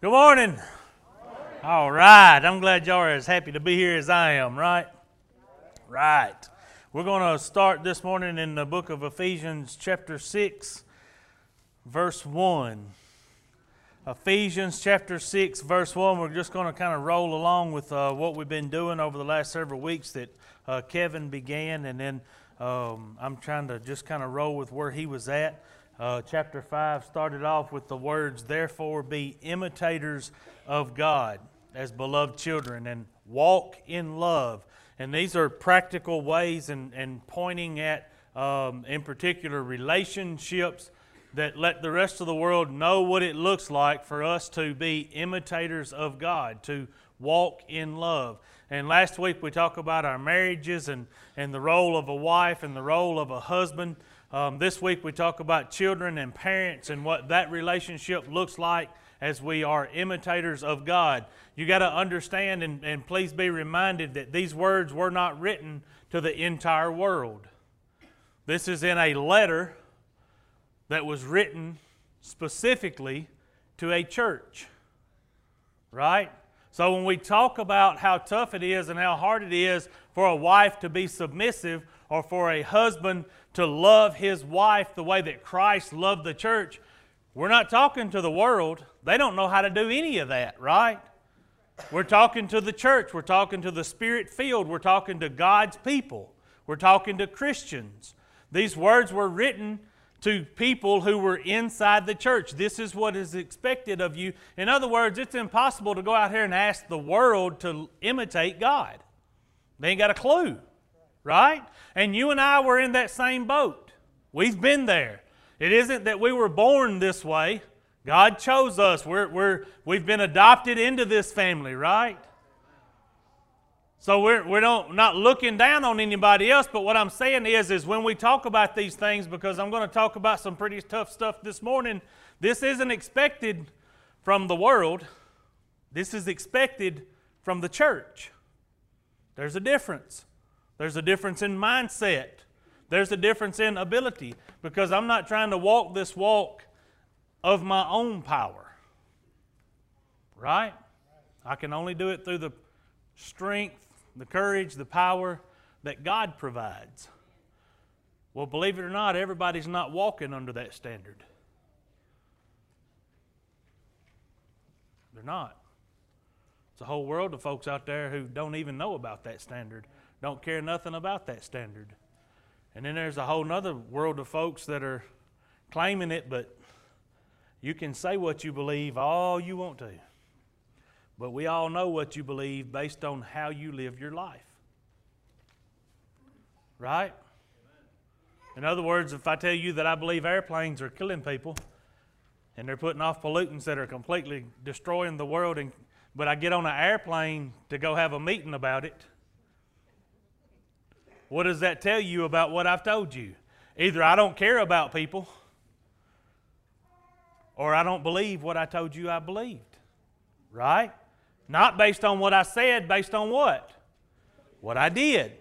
Good morning. All right. I'm glad y'all are as happy to be here as I am, right? Right. We're going to start this morning in the book of Ephesians, chapter 6, verse 1. Ephesians chapter 6, verse 1. We're just going to kind of roll along with uh, what we've been doing over the last several weeks that uh, Kevin began, and then um, I'm trying to just kind of roll with where he was at. Uh, chapter 5 started off with the words, Therefore be imitators of God as beloved children and walk in love. And these are practical ways and, and pointing at, um, in particular, relationships that let the rest of the world know what it looks like for us to be imitators of God, to walk in love. And last week we talked about our marriages and, and the role of a wife and the role of a husband. Um, this week we talk about children and parents and what that relationship looks like as we are imitators of God. You got to understand and, and please be reminded that these words were not written to the entire world. This is in a letter that was written specifically to a church. Right? So when we talk about how tough it is and how hard it is for a wife to be submissive or for a husband to love his wife the way that Christ loved the church, we're not talking to the world. They don't know how to do any of that, right? We're talking to the church. We're talking to the spirit field. We're talking to God's people. We're talking to Christians. These words were written to people who were inside the church. This is what is expected of you. In other words, it's impossible to go out here and ask the world to imitate God. They ain't got a clue right? And you and I were in that same boat. We've been there. It isn't that we were born this way. God chose us. We're, we're, we've been adopted into this family, right? So we're, we're don't, not looking down on anybody else, but what I'm saying is, is when we talk about these things, because I'm going to talk about some pretty tough stuff this morning, this isn't expected from the world. This is expected from the church. There's a difference. There's a difference in mindset. There's a difference in ability because I'm not trying to walk this walk of my own power. Right? I can only do it through the strength, the courage, the power that God provides. Well, believe it or not, everybody's not walking under that standard. They're not. It's a whole world of folks out there who don't even know about that standard don't care nothing about that standard. And then there's a whole other world of folks that are claiming it, but you can say what you believe all you want to. But we all know what you believe based on how you live your life. Right? In other words, if I tell you that I believe airplanes are killing people and they're putting off pollutants that are completely destroying the world, and, but I get on an airplane to go have a meeting about it, what does that tell you about what I've told you? Either I don't care about people or I don't believe what I told you I believed. Right? Not based on what I said, based on what? What I did.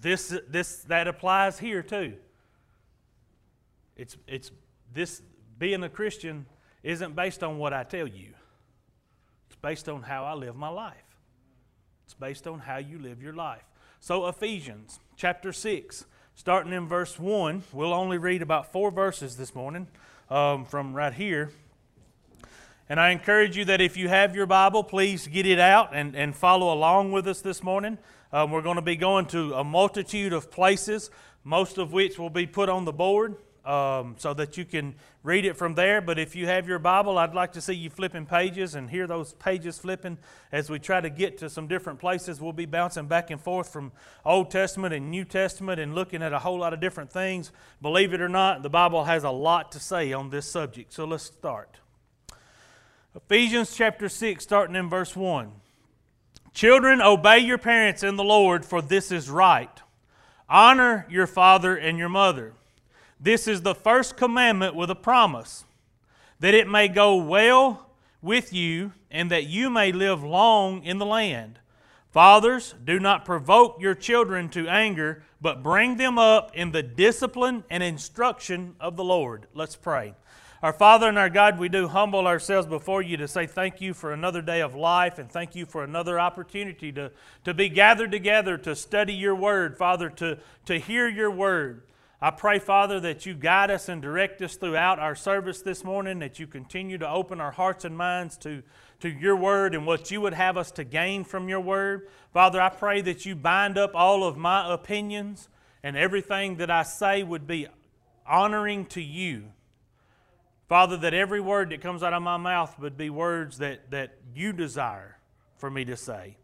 This, this that applies here too. It's, it's this being a Christian isn't based on what I tell you. It's based on how I live my life. It's based on how you live your life. So, Ephesians chapter 6, starting in verse 1, we'll only read about four verses this morning um, from right here. And I encourage you that if you have your Bible, please get it out and, and follow along with us this morning. Um, we're going to be going to a multitude of places, most of which will be put on the board um, so that you can read it from there. But if you have your Bible, I'd like to see you flipping pages and hear those pages flipping as we try to get to some different places. We'll be bouncing back and forth from Old Testament and New Testament and looking at a whole lot of different things. Believe it or not, the Bible has a lot to say on this subject. So let's start. Ephesians chapter 6, starting in verse 1. Children, obey your parents in the Lord, for this is right. Honor your father and your mother this is the first commandment with a promise that it may go well with you and that you may live long in the land. Fathers, do not provoke your children to anger, but bring them up in the discipline and instruction of the Lord. Let's pray. Our Father and our God, we do humble ourselves before you to say thank you for another day of life and thank you for another opportunity to, to be gathered together to study your word, Father, to, to hear your word. I pray, Father, that you guide us and direct us throughout our service this morning, that you continue to open our hearts and minds to, to your word and what you would have us to gain from your word. Father, I pray that you bind up all of my opinions and everything that I say would be honoring to you. Father, that every word that comes out of my mouth would be words that, that you desire for me to say.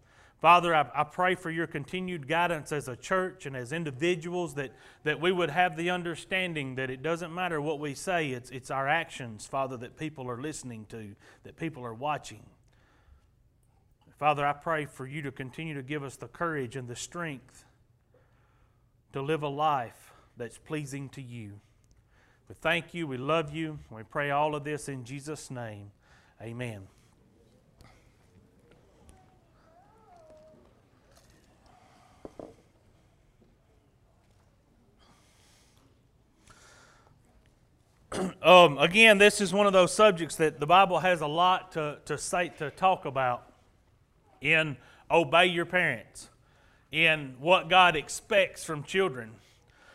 Father, I, I, pray for your continued guidance as a church and as individuals that, that we would have the understanding that it doesn't matter what we say, it's, it's our actions, Father, that people are listening to, that people are watching. Father, I pray for you to continue to give us the courage and the strength to live a life that's pleasing to you. We thank you. We love you. We pray all of this in Jesus' name. Amen. um, again, this is one of those subjects that the Bible has a lot to, to say to talk about in obey your parents, in what God expects from children.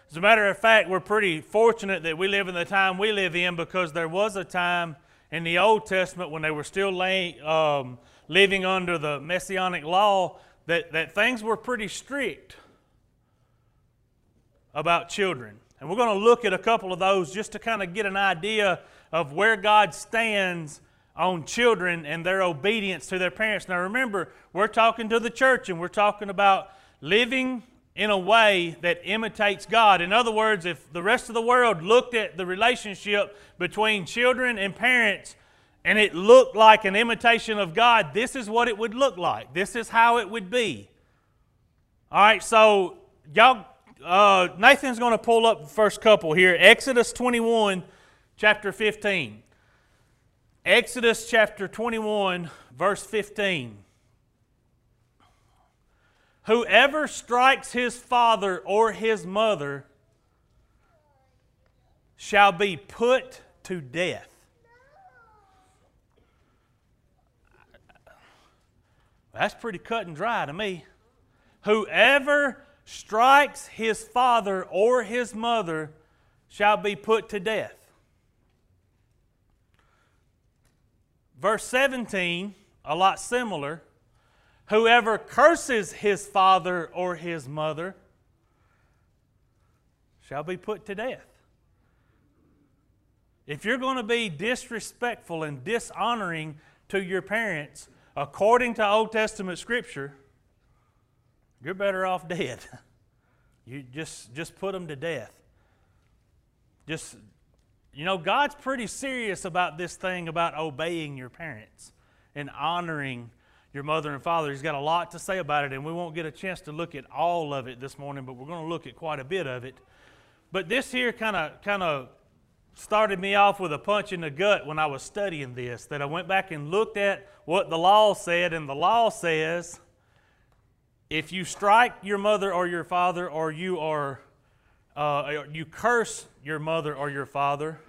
As a matter of fact, we're pretty fortunate that we live in the time we live in because there was a time in the Old Testament when they were still lay, um, living under the Messianic law that, that things were pretty strict about children. And we're going to look at a couple of those just to kind of get an idea of where God stands on children and their obedience to their parents. Now remember, we're talking to the church and we're talking about living in a way that imitates God. In other words, if the rest of the world looked at the relationship between children and parents and it looked like an imitation of God, this is what it would look like. This is how it would be. All right, so y'all, uh, Nathan's going to pull up the first couple here. Exodus 21, chapter 15. Exodus chapter 21, verse 15. Whoever strikes his father or his mother shall be put to death. That's pretty cut and dry to me. Whoever strikes his father or his mother shall be put to death. Verse 17, a lot similar. Whoever curses his father or his mother shall be put to death. If you're going to be disrespectful and dishonoring to your parents, according to Old Testament Scripture, you're better off dead. You just, just put them to death. Just, you know, God's pretty serious about this thing about obeying your parents and honoring your mother and father. He's got a lot to say about it, and we won't get a chance to look at all of it this morning, but we're going to look at quite a bit of it. But this here kind of kind of started me off with a punch in the gut when I was studying this. That I went back and looked at what the law said, and the law says if you strike your mother or your father, or you are uh, you curse your mother or your father,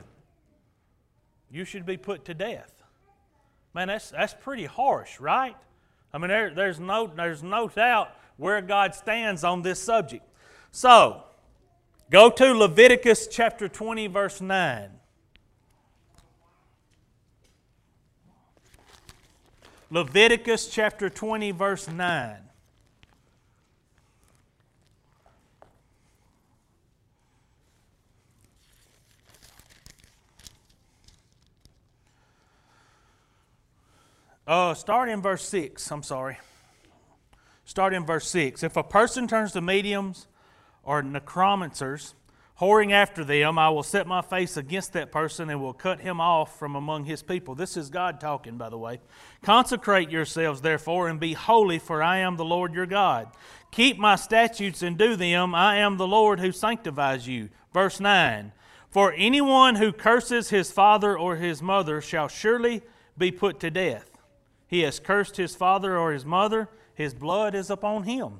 you should be put to death. Man, that's, that's pretty harsh, right? I mean, there, there's, no, there's no doubt where God stands on this subject. So, go to Leviticus chapter 20, verse 9. Leviticus chapter 20, verse 9. Uh, start in verse 6. I'm sorry. Start in verse 6. If a person turns to mediums or necromancers, whoring after them, I will set my face against that person and will cut him off from among his people. This is God talking, by the way. Consecrate yourselves, therefore, and be holy, for I am the Lord your God. Keep my statutes and do them. I am the Lord who sanctifies you. Verse 9 For anyone who curses his father or his mother shall surely be put to death. He has cursed his father or his mother, his blood is upon him.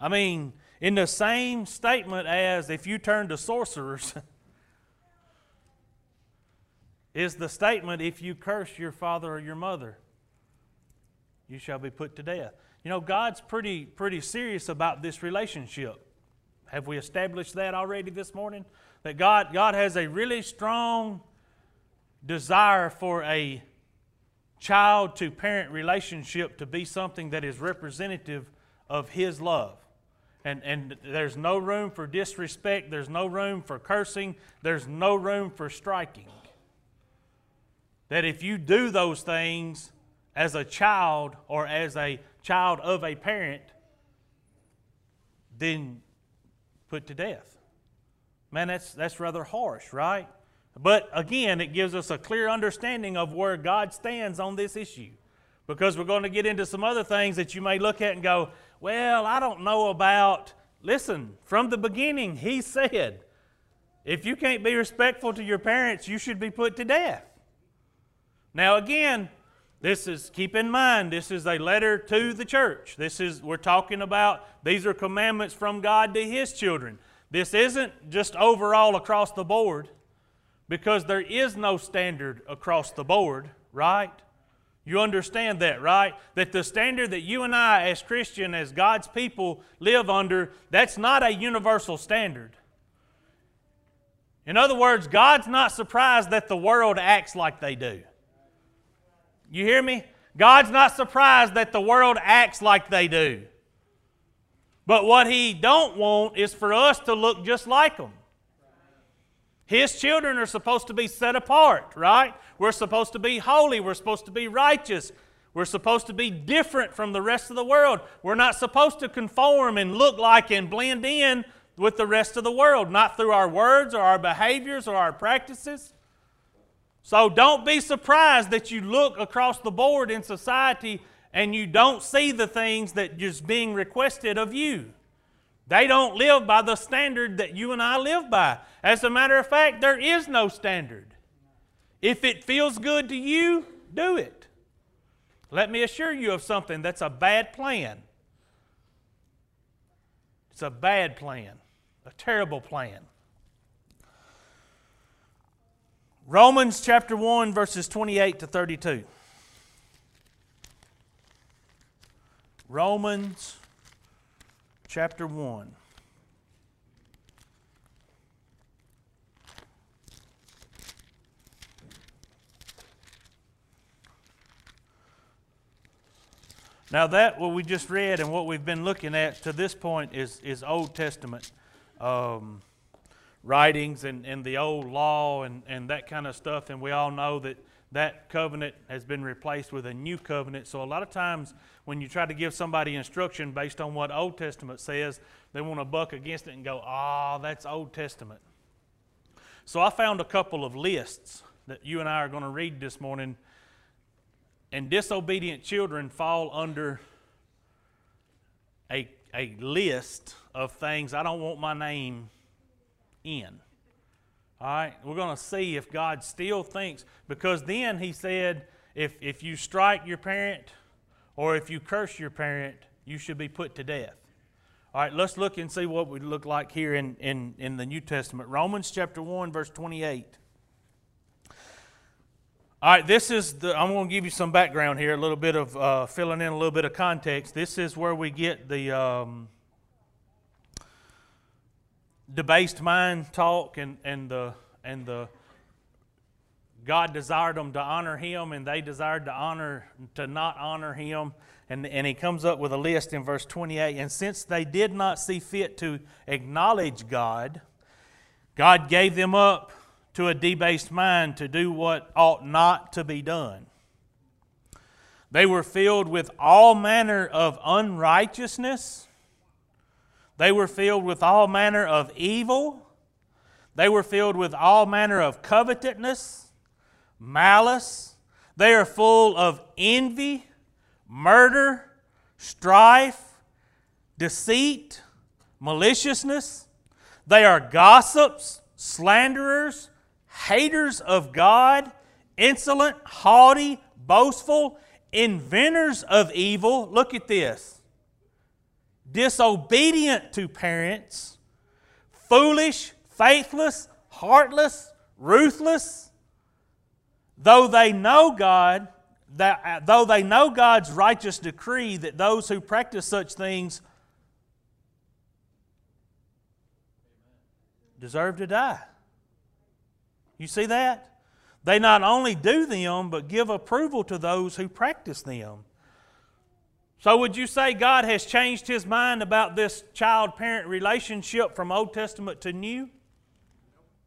I mean, in the same statement as if you turn to sorcerers, is the statement if you curse your father or your mother, you shall be put to death. You know, God's pretty, pretty serious about this relationship. Have we established that already this morning? That God, God has a really strong desire for a child to parent relationship to be something that is representative of His love. And, and there's no room for disrespect, there's no room for cursing, there's no room for striking. That if you do those things as a child or as a child of a parent, then put to death. Man, that's, that's rather harsh, right? But again, it gives us a clear understanding of where God stands on this issue. Because we're going to get into some other things that you may look at and go, well, I don't know about. Listen, from the beginning, He said, if you can't be respectful to your parents, you should be put to death. Now, again, this is, keep in mind, this is a letter to the church. This is, we're talking about, these are commandments from God to His children. This isn't just overall across the board because there is no standard across the board, right? You understand that, right? That the standard that you and I, as Christian, as God's people, live under, that's not a universal standard. In other words, God's not surprised that the world acts like they do. You hear me? God's not surprised that the world acts like they do. But what he don't want is for us to look just like them. His children are supposed to be set apart, right? We're supposed to be holy. We're supposed to be righteous. We're supposed to be different from the rest of the world. We're not supposed to conform and look like and blend in with the rest of the world, not through our words or our behaviors or our practices. So don't be surprised that you look across the board in society and you don't see the things that is being requested of you. They don't live by the standard that you and I live by. As a matter of fact, there is no standard. If it feels good to you, do it. Let me assure you of something that's a bad plan. It's a bad plan, a terrible plan. Romans chapter 1, verses 28 to 32. Romans chapter 1. Now, that what we just read and what we've been looking at to this point is, is Old Testament um, writings and, and the old law and, and that kind of stuff. And we all know that that covenant has been replaced with a new covenant. So, a lot of times when you try to give somebody instruction based on what Old Testament says, they want to buck against it and go, ah, oh, that's Old Testament. So, I found a couple of lists that you and I are going to read this morning and disobedient children fall under a, a list of things I don't want my name in. All right, we're going to see if God still thinks, because then he said, if, if you strike your parent or if you curse your parent, you should be put to death. All right, let's look and see what we look like here in, in, in the New Testament. Romans chapter 1, verse 28. All right, this is the, I'm going to give you some background here, a little bit of uh, filling in a little bit of context. This is where we get the um, debased mind talk and, and, the, and the God desired them to honor Him and they desired to honor to not honor Him. And, and he comes up with a list in verse 28. And since they did not see fit to acknowledge God, God gave them up to a debased mind to do what ought not to be done. They were filled with all manner of unrighteousness. They were filled with all manner of evil. They were filled with all manner of covetousness, malice. They are full of envy, murder, strife, deceit, maliciousness. They are gossips, slanderers haters of God, insolent, haughty, boastful, inventors of evil. Look at this. Disobedient to parents, foolish, faithless, heartless, ruthless. though they know God, that, uh, though they know God's righteous decree that those who practice such things deserve to die. You see that? They not only do them, but give approval to those who practice them. So, would you say God has changed his mind about this child parent relationship from Old Testament to New?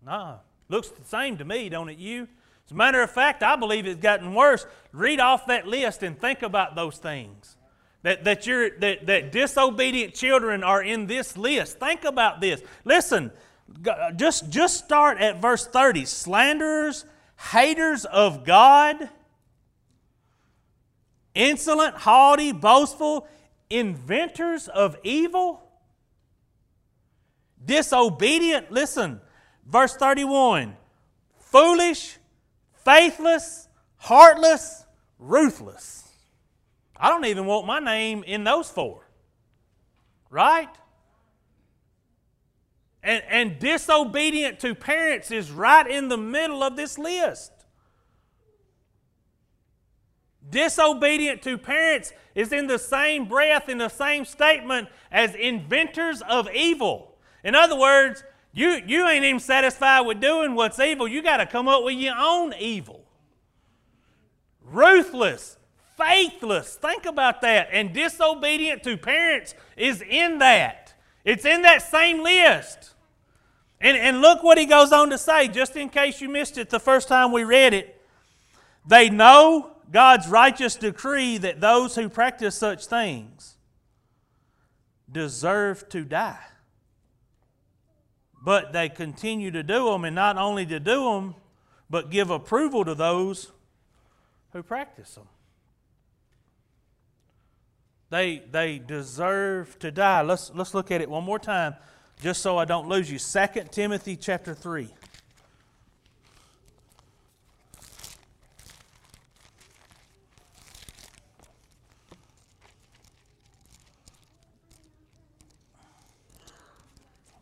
No. Looks the same to me, don't it, you? As a matter of fact, I believe it's gotten worse. Read off that list and think about those things. That, that, you that, that disobedient children are in this list. Think about this. Listen, just, just start at verse 30. Slanderers, haters of God, insolent, haughty, boastful, inventors of evil, disobedient. Listen, verse 31 foolish, faithless, heartless, ruthless. I don't even want my name in those four. Right? And, and disobedient to parents is right in the middle of this list. Disobedient to parents is in the same breath, in the same statement as inventors of evil. In other words, you, you ain't even satisfied with doing what's evil. You got to come up with your own evil. Ruthless, faithless, think about that. And disobedient to parents is in that. It's in that same list. And, and look what he goes on to say, just in case you missed it the first time we read it. They know God's righteous decree that those who practice such things deserve to die. But they continue to do them, and not only to do them, but give approval to those who practice them. They, they deserve to die. Let's, let's look at it one more time, just so I don't lose you. 2 Timothy chapter 3.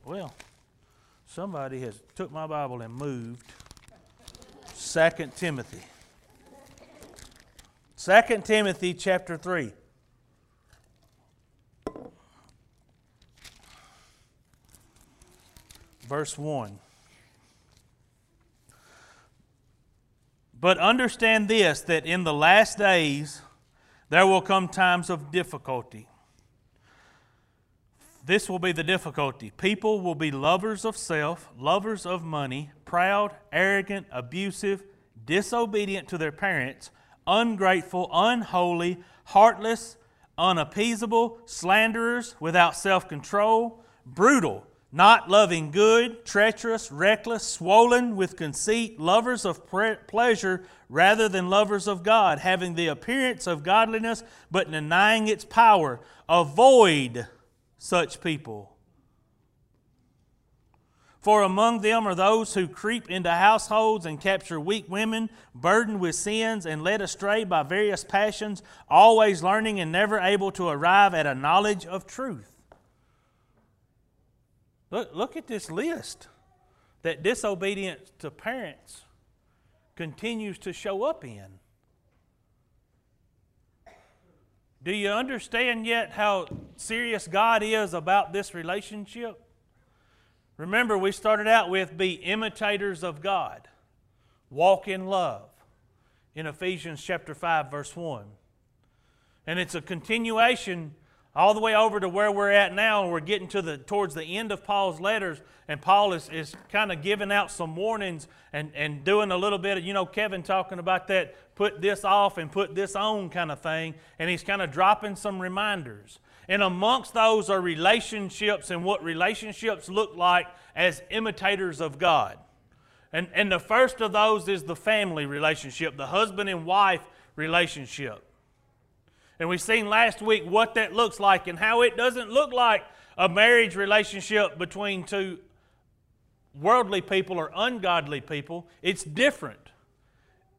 Well, somebody has took my Bible and moved. Second Timothy. Second Timothy chapter 3. Verse 1. But understand this that in the last days there will come times of difficulty this will be the difficulty. People will be lovers of self, lovers of money, proud, arrogant, abusive, disobedient to their parents, ungrateful, unholy, heartless, unappeasable, slanderers, without self control, brutal, not loving good, treacherous, reckless, swollen with conceit, lovers of pleasure rather than lovers of God, having the appearance of godliness but denying its power. Avoid such people. For among them are those who creep into households and capture weak women, burdened with sins and led astray by various passions, always learning and never able to arrive at a knowledge of truth. Look, look at this list that disobedience to parents continues to show up in. Do you understand yet how serious God is about this relationship? Remember, we started out with be imitators of God, walk in love in Ephesians chapter 5, verse 1. And it's a continuation all the way over to where we're at now. And we're getting to the towards the end of Paul's letters, and Paul is, is kind of giving out some warnings and, and doing a little bit of, you know, Kevin talking about that put this off and put this on kind of thing, and he's kind of dropping some reminders. And amongst those are relationships and what relationships look like as imitators of God. And, and the first of those is the family relationship, the husband and wife relationship. And we've seen last week what that looks like and how it doesn't look like a marriage relationship between two worldly people or ungodly people. It's different.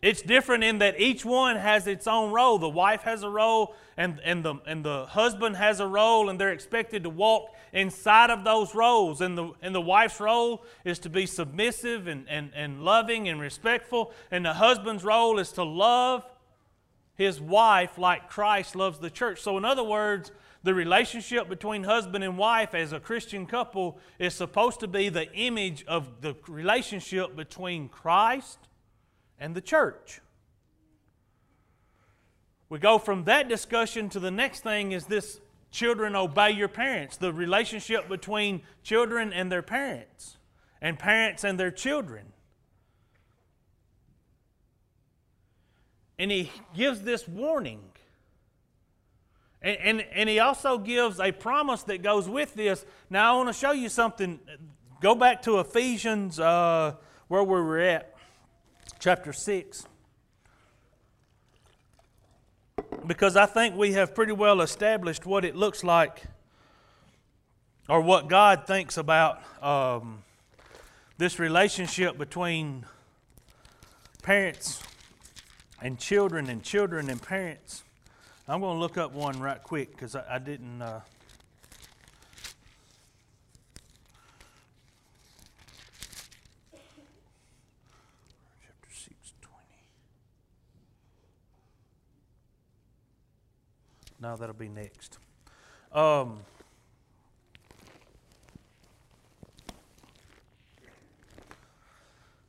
It's different in that each one has its own role. The wife has a role, and, and, the, and the husband has a role, and they're expected to walk inside of those roles. And the, and the wife's role is to be submissive and, and, and loving and respectful, and the husband's role is to love his wife like Christ loves the church. So, in other words, the relationship between husband and wife as a Christian couple is supposed to be the image of the relationship between Christ and the church. We go from that discussion to the next thing is this children obey your parents, the relationship between children and their parents, and parents and their children. And he gives this warning. And, and, and, he also gives a promise that goes with this. Now, I want to show you something. Go back to Ephesians, uh, where we were at chapter 6. Because I think we have pretty well established what it looks like or what God thinks about um, this relationship between parents and children and children and parents. I'm going to look up one right quick because I, I, didn't. Uh, No, that'll be next. Um,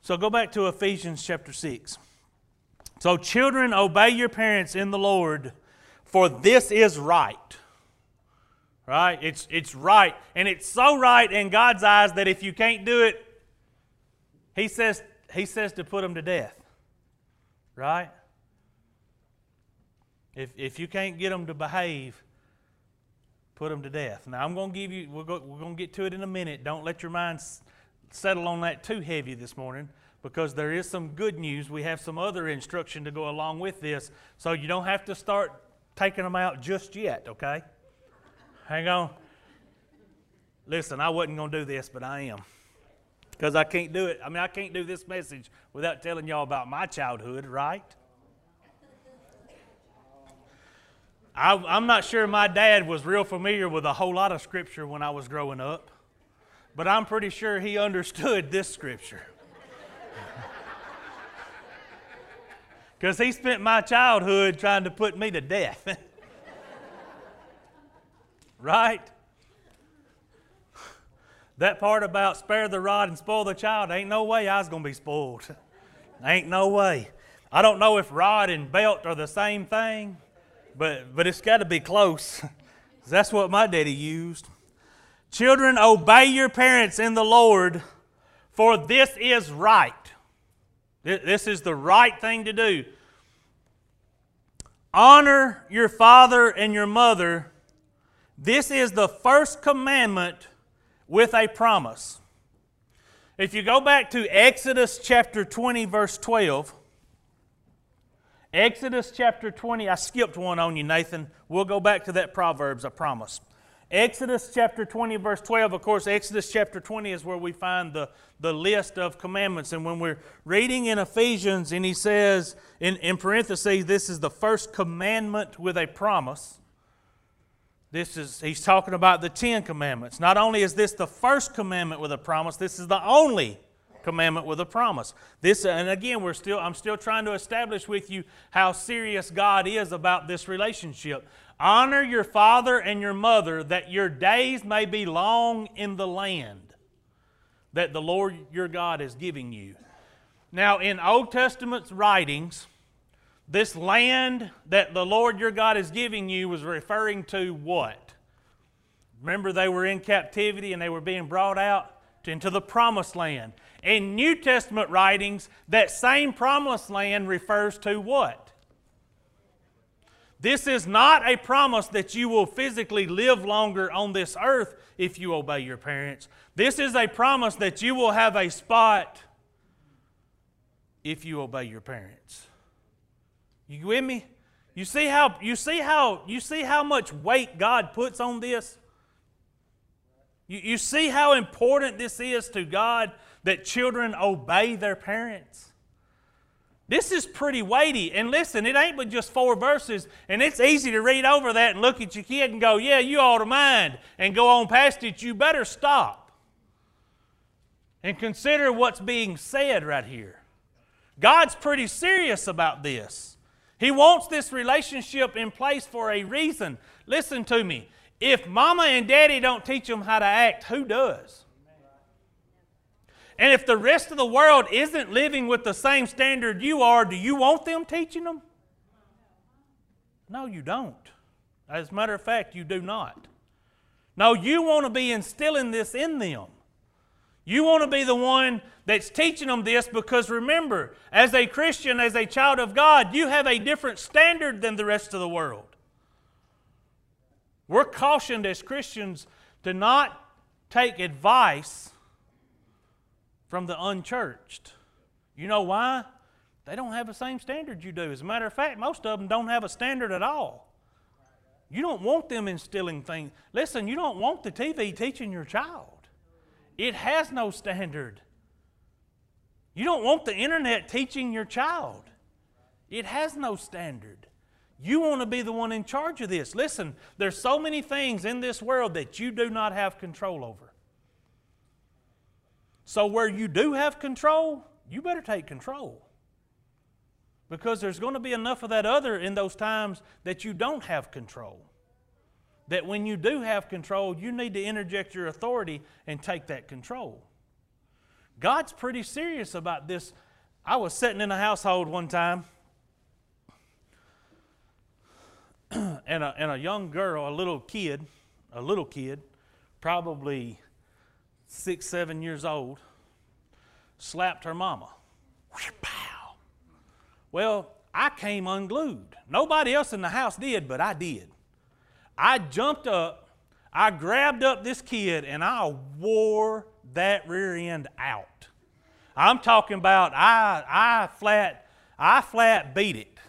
so go back to Ephesians chapter 6. So, children, obey your parents in the Lord, for this is right. Right? It's, it's right. And it's so right in God's eyes that if you can't do it, He says, he says to put them to death. Right? If, if you can't get them to behave, put them to death. Now, I'm going to give you, we're going, we're going to get to it in a minute. Don't let your mind settle on that too heavy this morning because there is some good news. We have some other instruction to go along with this. So you don't have to start taking them out just yet, okay? Hang on. Listen, I wasn't going to do this, but I am. Because I can't do it. I mean, I can't do this message without telling y'all about my childhood, right? I, am not sure my dad was real familiar with a whole lot of scripture when I was growing up, but I'm pretty sure he understood this scripture. Because he spent my childhood trying to put me to death. right? That part about spare the rod and spoil the child, ain't no way I was going to be spoiled. ain't no way. I don't know if rod and belt are the same thing but, but it's got to be close. That's what my daddy used. Children, obey your parents in the Lord, for this is right. This is the right thing to do. Honor your father and your mother. This is the first commandment with a promise. If you go back to Exodus chapter 20, verse 12, Exodus chapter 20, I skipped one on you, Nathan. We'll go back to that Proverbs, I promise. Exodus chapter 20, verse 12. Of course, Exodus chapter 20 is where we find the, the list of commandments. And when we're reading in Ephesians, and he says, in, in parentheses, this is the first commandment with a promise. This is, he's talking about the Ten Commandments. Not only is this the first commandment with a promise, this is the only commandment with a promise. This, and again, we're still, I'm still trying to establish with you how serious God is about this relationship. Honor your father and your mother that your days may be long in the land that the Lord your God is giving you. Now, in Old Testament writings, this land that the Lord your God is giving you was referring to what? Remember, they were in captivity and they were being brought out into the promised land. In New Testament writings, that same promised land refers to what? This is not a promise that you will physically live longer on this earth if you obey your parents. This is a promise that you will have a spot if you obey your parents. You with me? You see how you see how you see how much weight God puts on this? You, you see how important this is to God that children obey their parents? This is pretty weighty. And listen, it ain't but just four verses, and it's easy to read over that and look at your kid and go, Yeah, you ought to mind, and go on past it. You better stop and consider what's being said right here. God's pretty serious about this. He wants this relationship in place for a reason. Listen to me. If mama and daddy don't teach them how to act, who does? And if the rest of the world isn't living with the same standard you are, do you want them teaching them? No, you don't. As a matter of fact, you do not. No, you want to be instilling this in them. You want to be the one that's teaching them this because remember, as a Christian, as a child of God, you have a different standard than the rest of the world. We're cautioned as Christians to not take advice from the unchurched. You know why? They don't have the same standard you do. As a matter of fact, most of them don't have a standard at all. You don't want them instilling things. Listen, you don't want the TV teaching your child, it has no standard. You don't want the internet teaching your child, it has no standard. You want to be the one in charge of this. Listen, there's so many things in this world that you do not have control over. So, where you do have control, you better take control. Because there's going to be enough of that other in those times that you don't have control. That when you do have control, you need to interject your authority and take that control. God's pretty serious about this. I was sitting in a household one time, and a, and a young girl, a little kid, a little kid, probably six, seven years old, slapped her mama. Well, I came unglued. Nobody else in the house did, but I did. I jumped up, I grabbed up this kid, and I wore that rear end out. I'm talking about I, I flat, I flat beat it.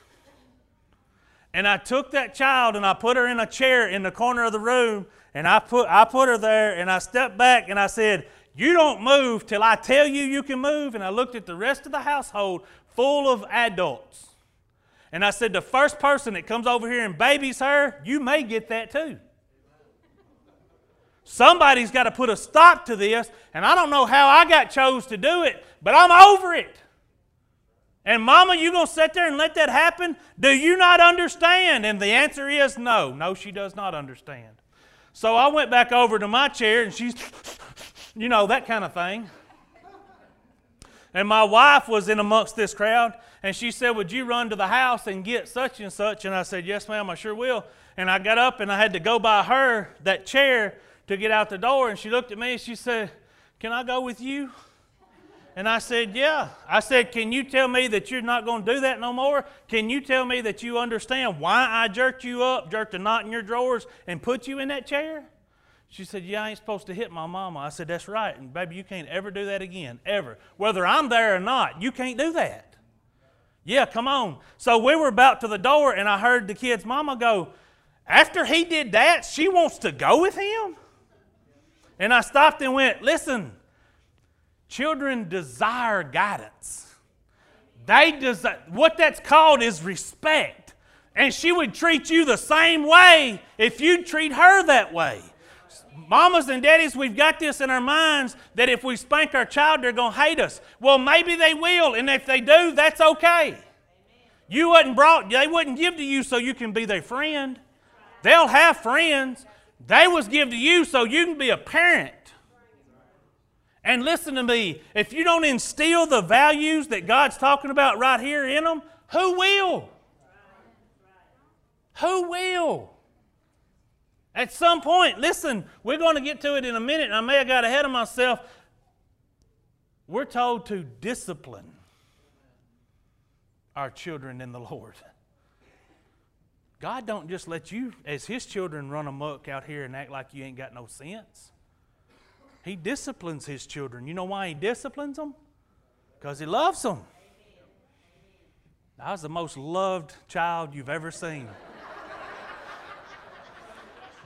And I took that child and I put her in a chair in the corner of the room and I put, I put her there and I stepped back and I said, You don't move till I tell you you can move. And I looked at the rest of the household full of adults. And I said, The first person that comes over here and babies her, you may get that too. Somebody's got to put a stop to this, and I don't know how I got chose to do it, but I'm over it. And mama, you going to sit there and let that happen? Do you not understand? And the answer is no. No, she does not understand. So I went back over to my chair and she's, you know, that kind of thing. And my wife was in amongst this crowd and she said, Would you run to the house and get such and such? And I said, Yes, ma'am, I sure will. And I got up and I had to go by her, that chair, to get out the door. And she looked at me and she said, Can I go with you? And I said, Yeah. I said, Can you tell me that you're not going to do that no more? Can you tell me that you understand why I jerked you up, jerked a knot in your drawers, and put you in that chair? She said, Yeah, I ain't supposed to hit my mama. I said, That's right. And baby, you can't ever do that again, ever. Whether I'm there or not, you can't do that. Yeah, come on. So we were about to the door, and I heard the kid's mama go, After he did that, she wants to go with him? And I stopped and went, Listen, Children desire guidance. They desire, what that's called is respect. And she would treat you the same way if you'd treat her that way. Mamas and daddies, we've got this in our minds that if we spank our child, they're going to hate us. Well, maybe they will, and if they do, that's okay. You wasn't brought, they wouldn't give to you so you can be their friend. They'll have friends. They was give to you so you can be a parent. And listen to me, if you don't instill the values that God's talking about right here in them, who will? Who will? At some point, listen, we're going to get to it in a minute, and I may have got ahead of myself. We're told to discipline our children in the Lord. God don't just let you, as His children, run amok out here and act like you ain't got no sense. He disciplines his children. You know why he disciplines them? Because he loves them. I was the most loved child you've ever seen.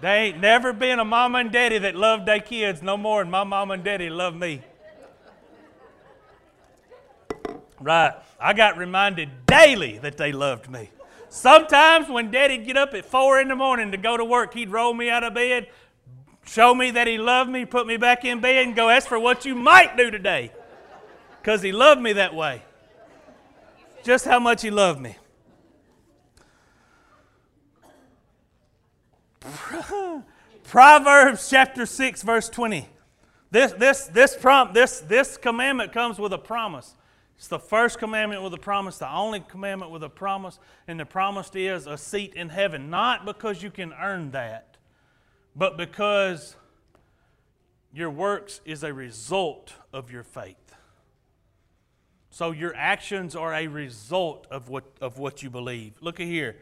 They ain't never been a mama and daddy that loved their kids no more than my mama and daddy loved me. Right. I got reminded daily that they loved me. Sometimes when Daddy'd get up at four in the morning to go to work, he'd roll me out of bed, show me that he loved me, put me back in bed, and go, That's for what you might do today. Because he loved me that way. Just how much he loved me. Proverbs chapter 6, verse 20. This, this, this, prom, this, this commandment comes with a promise. It's the first commandment with a promise, the only commandment with a promise, and the promise is a seat in heaven. Not because you can earn that, but because your works is a result of your faith. So your actions are a result of what, of what you believe. Look at here.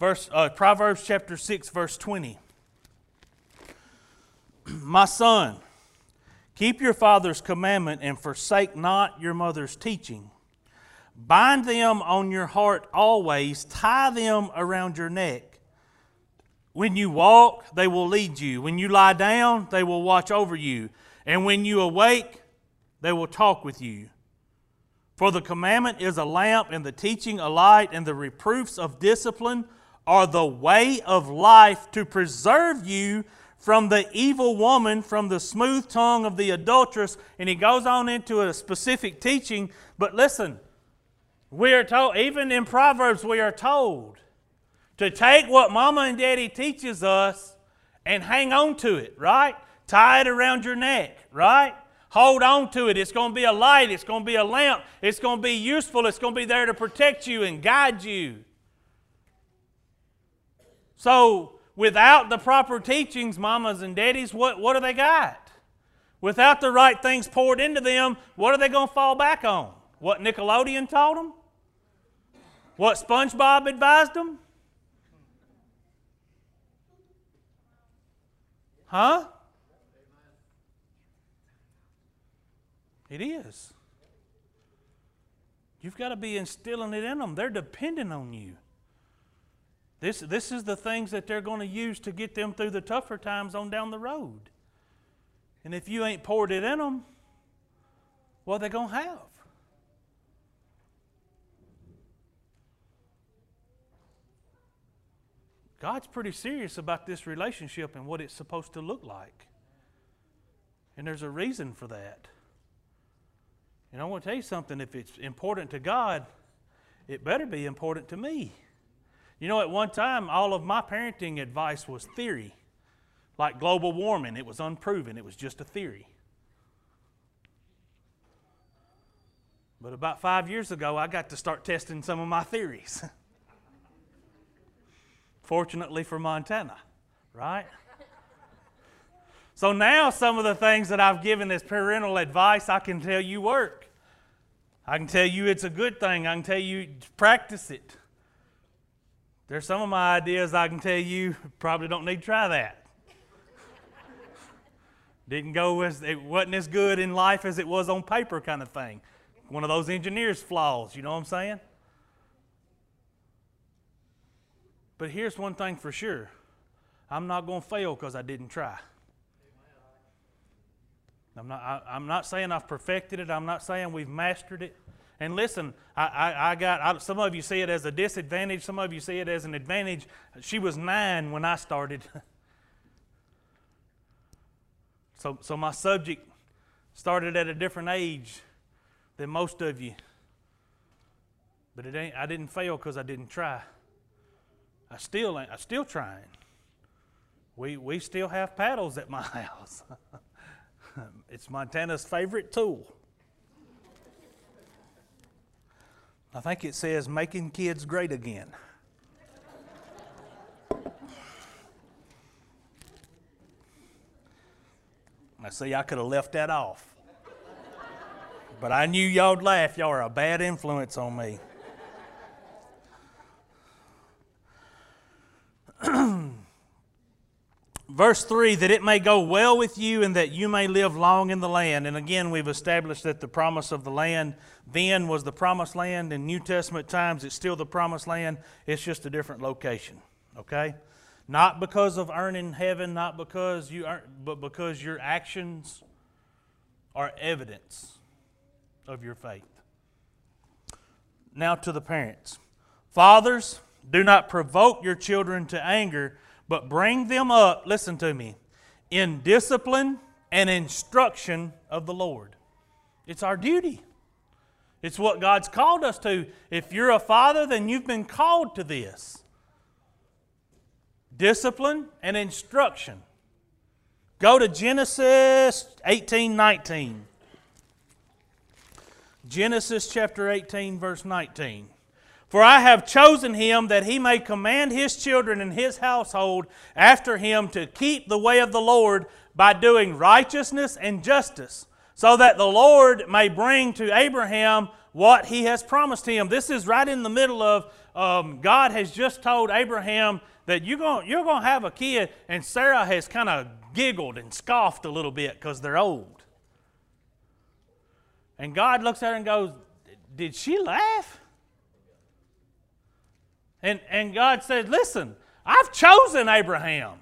Verse, uh, Proverbs chapter 6, verse 20. My son, keep your father's commandment and forsake not your mother's teaching. Bind them on your heart always, tie them around your neck. When you walk, they will lead you. When you lie down, they will watch over you. And when you awake, they will talk with you. For the commandment is a lamp, and the teaching a light, and the reproofs of discipline are the way of life to preserve you from the evil woman, from the smooth tongue of the adulteress. And he goes on into a specific teaching. But listen, we are told, even in Proverbs, we are told to take what mama and daddy teaches us and hang on to it, right? Tie it around your neck, right? Hold on to it. It's going to be a light. It's going to be a lamp. It's going to be useful. It's going to be there to protect you and guide you. So, without the proper teachings, mamas and daddies, what, what do they got? Without the right things poured into them, what are they going to fall back on? What Nickelodeon taught them? What SpongeBob advised them? Huh? It is. You've got to be instilling it in them. They're dependent on you. This, this is the things that they're going to use to get them through the tougher times on down the road. And if you ain't poured it in them, what are they going to have? God's pretty serious about this relationship and what it's supposed to look like. And there's a reason for that. And I want to tell you something if it's important to God, it better be important to me. You know, at one time, all of my parenting advice was theory, like global warming. It was unproven, it was just a theory. But about five years ago, I got to start testing some of my theories. Fortunately for Montana, right? So now some of the things that I've given as parental advice, I can tell you work. I can tell you it's a good thing. I can tell you practice it. There's some of my ideas I can tell you probably don't need to try that. Didn't go as it wasn't as good in life as it was on paper kind of thing. One of those engineer's flaws, you know what I'm saying? But here's one thing for sure I'm not going to fail because I didn't try. I'm not, I, am not saying I've perfected it, I'm not saying we've mastered it. And listen, I, I, I got I, some of you see it as a disadvantage, some of you see it as an advantage. She was nine when I started. so, so my subject started at a different age than most of you. But it ain't, I didn't fail because I didn't try. I still ain't, I'm still trying. We, we still have paddles at my house. it's Montana's favorite tool. I think it says making kids great again. I see I could have left that off. But I knew y'all'd laugh. Y'all are a bad influence on me. Verse 3 that it may go well with you and that you may live long in the land. And again, we've established that the promise of the land then was the promised land. In New Testament times, it's still the promised land, it's just a different location. Okay? Not because of earning heaven, not because you earn, but because your actions are evidence of your faith. now to the parents. Fathers, do not provoke your children to anger, but bring them up, listen to me, in discipline and instruction of the Lord. It's our duty. It's what God's called us to. If you're a father, then you've been called to this discipline and instruction. Go to Genesis 18 19. Genesis chapter 18, verse 19. For I have chosen him that he may command his children and his household after him to keep the way of the Lord by doing righteousness and justice, so that the Lord may bring to Abraham what he has promised him. This is right in the middle of um, God has just told Abraham that you're going you're going to have a kid, and Sarah has kind of giggled and scoffed a little bit because they're old. And God looks at her and goes, Did she laugh? And, and God said, Listen, I've chosen Abraham.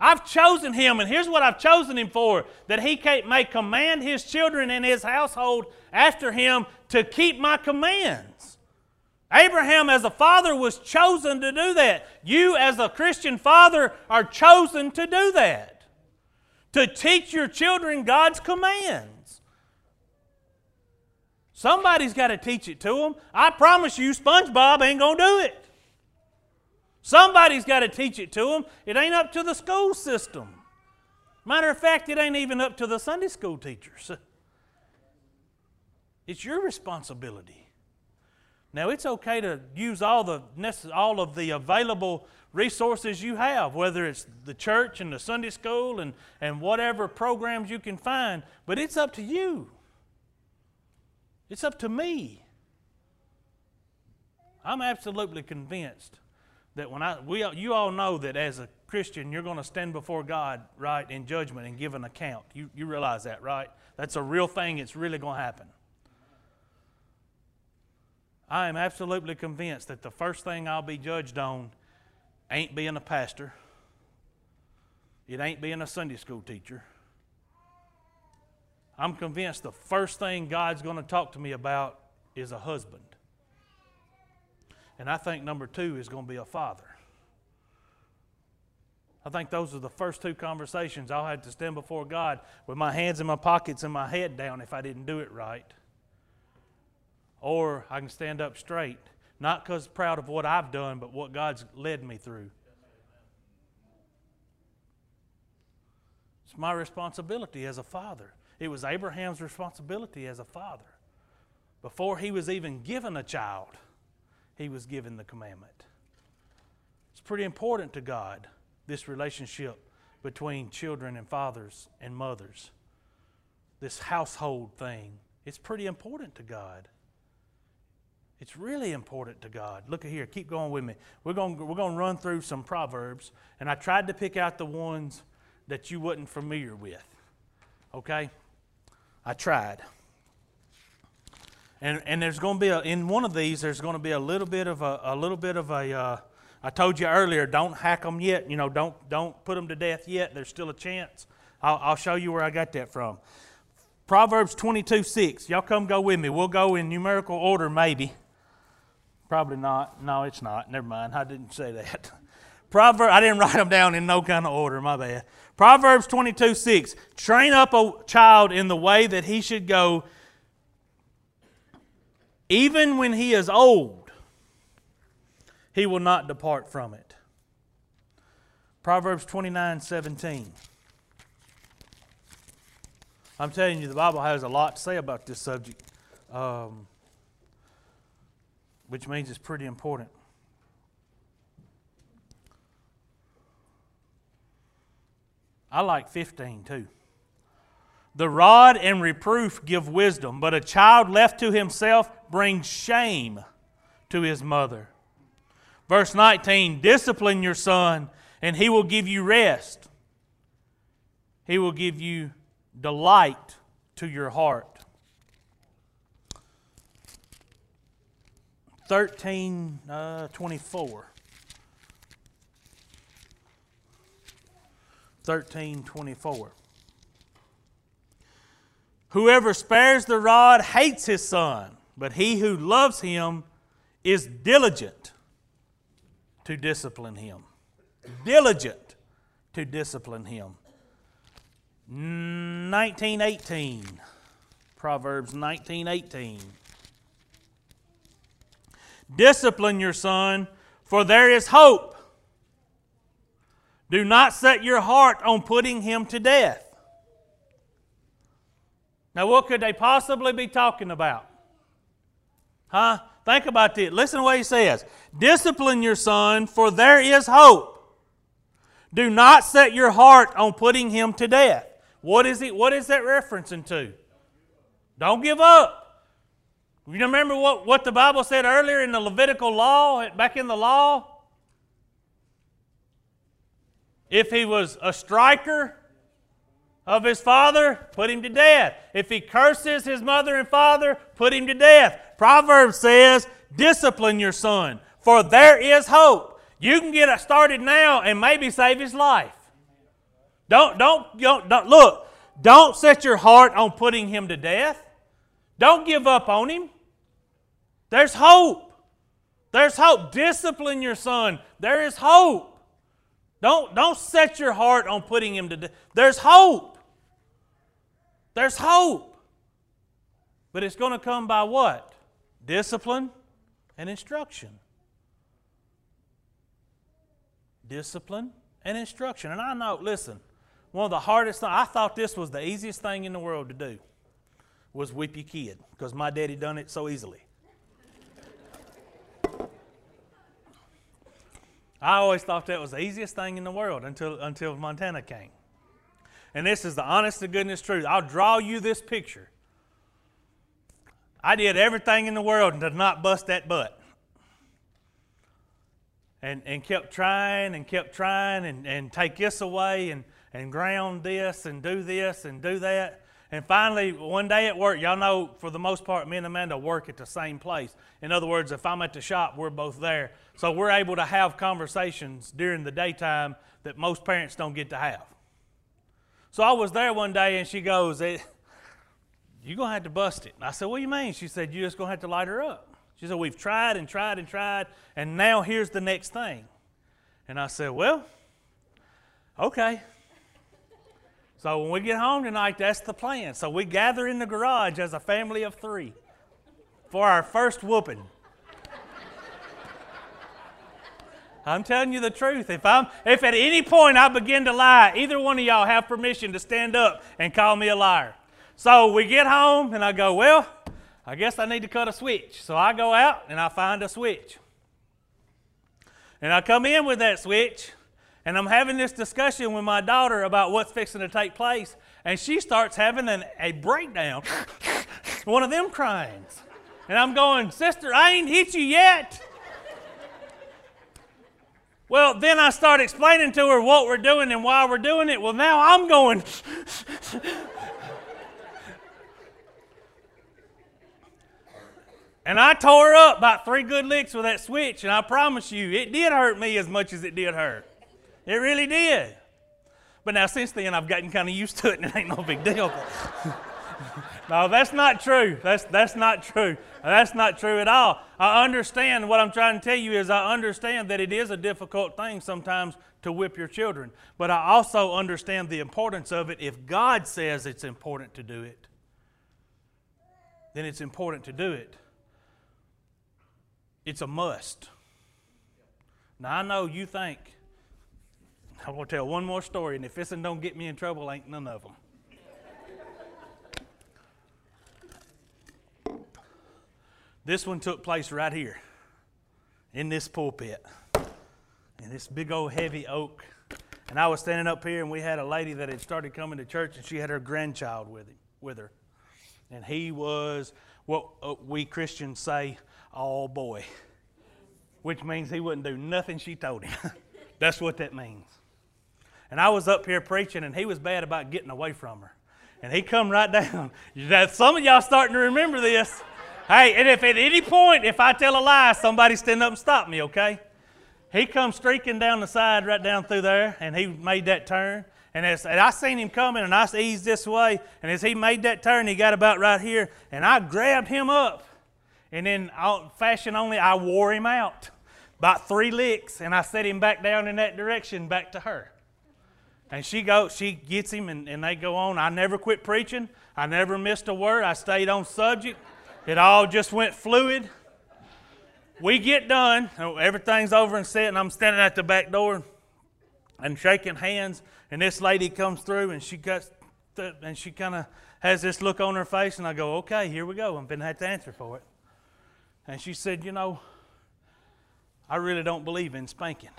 I've chosen him, and here's what I've chosen him for that he may command his children and his household after him to keep my commands. Abraham, as a father, was chosen to do that. You, as a Christian father, are chosen to do that. To teach your children God's commands. Somebody's got to teach it to them. I promise you, SpongeBob ain't going to do it. Somebody's got to teach it to them. It ain't up to the school system. Matter of fact, it ain't even up to the Sunday school teachers. It's your responsibility. Now, it's okay to use all, the, all of the available resources you have, whether it's the church and the Sunday school and, and whatever programs you can find, but it's up to you. It's up to me. I'm absolutely convinced that when I, we, you all know that as a Christian, you're going to stand before God, right, in judgment and give an account. You, you realize that, right? That's a real thing. It's really going to happen. I am absolutely convinced that the first thing I'll be judged on ain't being a pastor, it ain't being a Sunday school teacher, I'm convinced the first thing God's going to talk to me about is a husband. And I think number two is going to be a father. I think those are the first two conversations I'll have to stand before God with my hands in my pockets and my head down if I didn't do it right. Or I can stand up straight, not because proud of what I've done, but what God's led me through. It's my responsibility as a father. It was Abraham's responsibility as a father. Before he was even given a child, he was given the commandment. It's pretty important to God, this relationship between children and fathers and mothers. This household thing. It's pretty important to God. It's really important to God. Look at here, keep going with me. We're going, we're going to run through some Proverbs, and I tried to pick out the ones that you wasn't familiar with. Okay? I tried. And, and there's going to be a, in one of these there's going to be a little bit of a, a little bit of a uh, I told you earlier don't hack them yet you know don't don't put them to death yet there's still a chance. I'll, I'll show you where I got that from. Proverbs 22 6 y'all come go with me we'll go in numerical order maybe. Probably not no it's not never mind I didn't say that. Proverb I didn't write them down in no kind of order my bad Proverbs 22 6 Train up a child in the way that he should go, even when he is old, he will not depart from it. Proverbs 29 17. I'm telling you, the Bible has a lot to say about this subject, um, which means it's pretty important. I like 15 too. The rod and reproof give wisdom, but a child left to himself brings shame to his mother. Verse 19 Discipline your son, and he will give you rest. He will give you delight to your heart. 13 uh, 24. 13 24. Whoever spares the rod hates his son, but he who loves him is diligent to discipline him. Diligent to discipline him. 1918. Proverbs 19:18. Discipline your son, for there is hope. Do not set your heart on putting him to death. Now, what could they possibly be talking about? Huh? Think about this. Listen to what he says Discipline your son, for there is hope. Do not set your heart on putting him to death. What is it? What is that referencing to? Don't give up. You remember what, what the Bible said earlier in the Levitical law, back in the law? If he was a striker of his father, put him to death. If he curses his mother and father, put him to death. Proverbs says, discipline your son, for there is hope. You can get it started now and maybe save his life. Don't, don't, don't, don't look, don't set your heart on putting him to death. Don't give up on him. There's hope. There's hope. Discipline your son. There is hope. Don't, don't set your heart on putting him to death. There's hope. There's hope. But it's going to come by what? Discipline and instruction. Discipline and instruction. And I know, listen, one of the hardest things, I thought this was the easiest thing in the world to do was whip your kid because my daddy done it so easily. I always thought that was the easiest thing in the world until, until Montana came. And this is the honest to goodness truth. I'll draw you this picture. I did everything in the world to not bust that butt. And, and kept trying and kept trying and, and take this away and, and ground this and do this and do that. And finally, one day at work, y'all know for the most part, me and Amanda work at the same place. In other words, if I'm at the shop, we're both there. So we're able to have conversations during the daytime that most parents don't get to have. So I was there one day and she goes, eh, You're going to have to bust it. And I said, What do you mean? She said, You're just going to have to light her up. She said, We've tried and tried and tried, and now here's the next thing. And I said, Well, okay. So when we get home tonight, that's the plan. So we gather in the garage as a family of three for our first whooping. I'm telling you the truth. If I'm if at any point I begin to lie, either one of y'all have permission to stand up and call me a liar. So we get home and I go, well, I guess I need to cut a switch. So I go out and I find a switch. And I come in with that switch and I'm having this discussion with my daughter about what's fixing to take place, and she starts having an, a breakdown, one of them cryings. And I'm going, Sister, I ain't hit you yet. well, then I start explaining to her what we're doing and why we're doing it. Well, now I'm going. and I tore up about three good licks with that switch, and I promise you, it did hurt me as much as it did her. It really did. But now, since then, I've gotten kind of used to it and it ain't no big deal. no, that's not true. That's, that's not true. That's not true at all. I understand what I'm trying to tell you is I understand that it is a difficult thing sometimes to whip your children. But I also understand the importance of it. If God says it's important to do it, then it's important to do it. It's a must. Now, I know you think, I'm going to tell one more story, and if this one don't get me in trouble, ain't none of them. this one took place right here in this pulpit, in this big old heavy oak. And I was standing up here, and we had a lady that had started coming to church, and she had her grandchild with, him, with her. And he was what uh, we Christians say, all boy, which means he wouldn't do nothing she told him. That's what that means. And I was up here preaching, and he was bad about getting away from her. And he come right down. Some of y'all starting to remember this. Hey, and if at any point, if I tell a lie, somebody stand up and stop me, okay? He comes streaking down the side right down through there, and he made that turn. And, as, and I seen him coming, and I eased this way. And as he made that turn, he got about right here, and I grabbed him up. And then, fashion only, I wore him out. About three licks, and I set him back down in that direction, back to her. And she goes, she gets him, and, and they go on. I never quit preaching. I never missed a word. I stayed on subject. It all just went fluid. We get done. Oh, everything's over and set, and I'm standing at the back door and shaking hands. And this lady comes through, and she got, and she kind of has this look on her face, and I go, "Okay, here we go. I'm gonna have to answer for it." And she said, "You know, I really don't believe in spanking."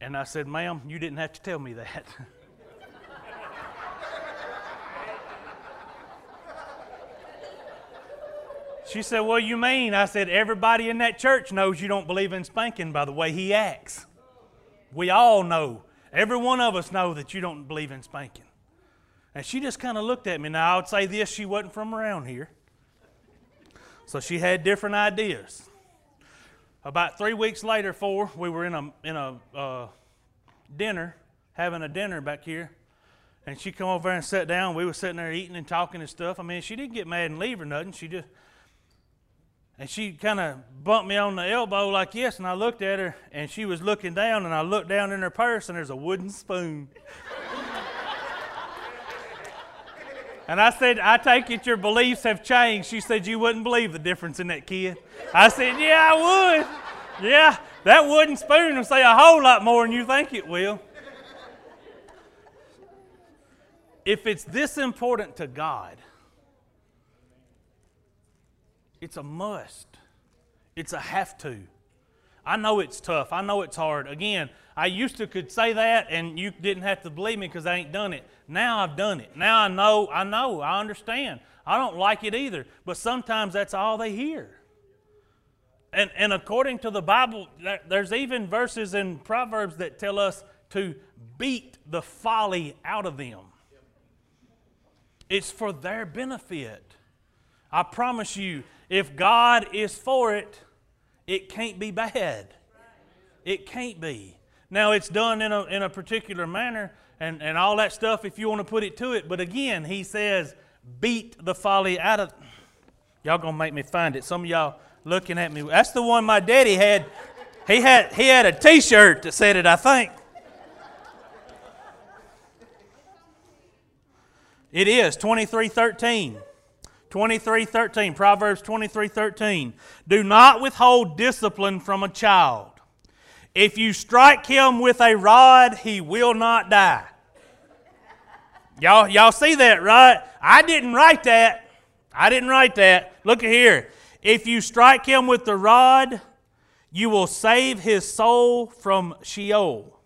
And I said, Ma'am, you didn't have to tell me that. she said, Well, you mean? I said, Everybody in that church knows you don't believe in spanking by the way he acts. We all know. Every one of us know that you don't believe in spanking. And she just kind of looked at me. Now, I would say this she wasn't from around here. So she had different ideas. About three weeks later, four, we were in a in a uh, dinner, having a dinner back here, and she come over and sat down. We were sitting there eating and talking and stuff. I mean, she didn't get mad and leave or nothing. She just and she kind of bumped me on the elbow like yes. and I looked at her, and she was looking down, and I looked down in her purse, and there's a wooden spoon. And I said, I take it your beliefs have changed. She said, You wouldn't believe the difference in that kid. I said, Yeah, I would. Yeah, that wooden spoon will say a whole lot more than you think it will. If it's this important to God, it's a must. It's a have to. I know it's tough. I know it's hard. Again, I used to could say that and you didn't have to believe me because I ain't done it. Now I've done it. Now I know, I know, I understand. I don't like it either, but sometimes that's all they hear. And, and according to the Bible, there's even verses in Proverbs that tell us to beat the folly out of them. It's for their benefit. I promise you, if God is for it, it can't be bad. It can't be. Now, it's done in a, in a particular manner and, and all that stuff if you want to put it to it. But again, he says, beat the folly out of. Y'all gonna make me find it. Some of y'all looking at me. That's the one my daddy had. He had he had a T-shirt that said it. I think. It is 2313. 23:13 Proverbs 23:13 Do not withhold discipline from a child. If you strike him with a rod, he will not die. Y'all y'all see that, right? I didn't write that. I didn't write that. Look at here. If you strike him with the rod, you will save his soul from Sheol,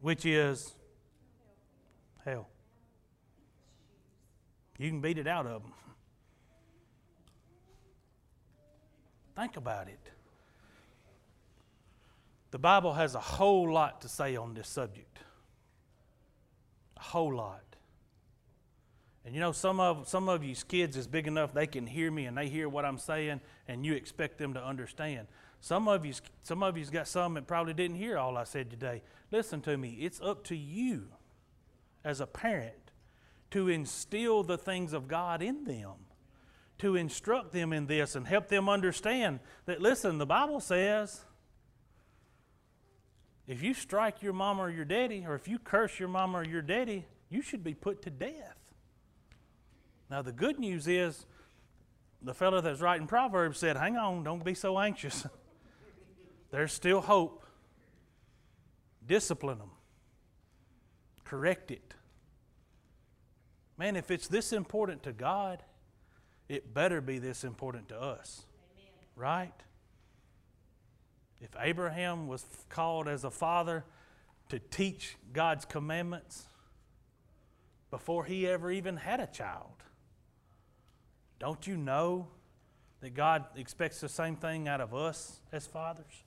which is hell. You can beat it out of them. Think about it. The Bible has a whole lot to say on this subject. A whole lot. And you know, some of some of you kids is big enough they can hear me and they hear what I'm saying, and you expect them to understand. Some of you, some of you's got some that probably didn't hear all I said today. Listen to me. It's up to you, as a parent, to instill the things of God in them, to instruct them in this and help them understand that, listen, the Bible says if you strike your mama or your daddy, or if you curse your mama or your daddy, you should be put to death. Now, the good news is the fellow that's writing Proverbs said, Hang on, don't be so anxious. There's still hope. Discipline them, correct it. Man, if it's this important to God, it better be this important to us. Amen. Right? If Abraham was called as a father to teach God's commandments before he ever even had a child, don't you know that God expects the same thing out of us as fathers?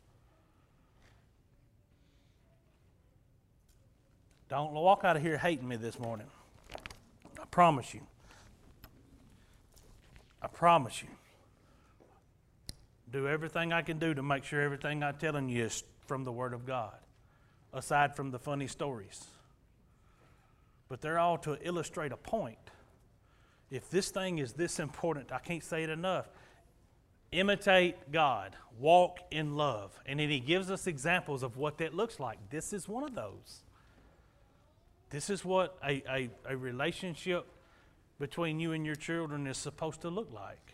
Don't walk out of here hating me this morning I promise you. I promise you. Do everything I can do to make sure everything I'm telling you is from the Word of God, aside from the funny stories. But they're all to illustrate a point. if this thing is this important, I can't say it enough. Imitate God, walk in love. And then he gives us examples of what that looks like. This is one of those. This is what a, a, a relationship between you and your children is supposed to look like.